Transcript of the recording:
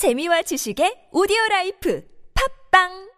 재미와 지식의 오디오 라이프. 팝빵!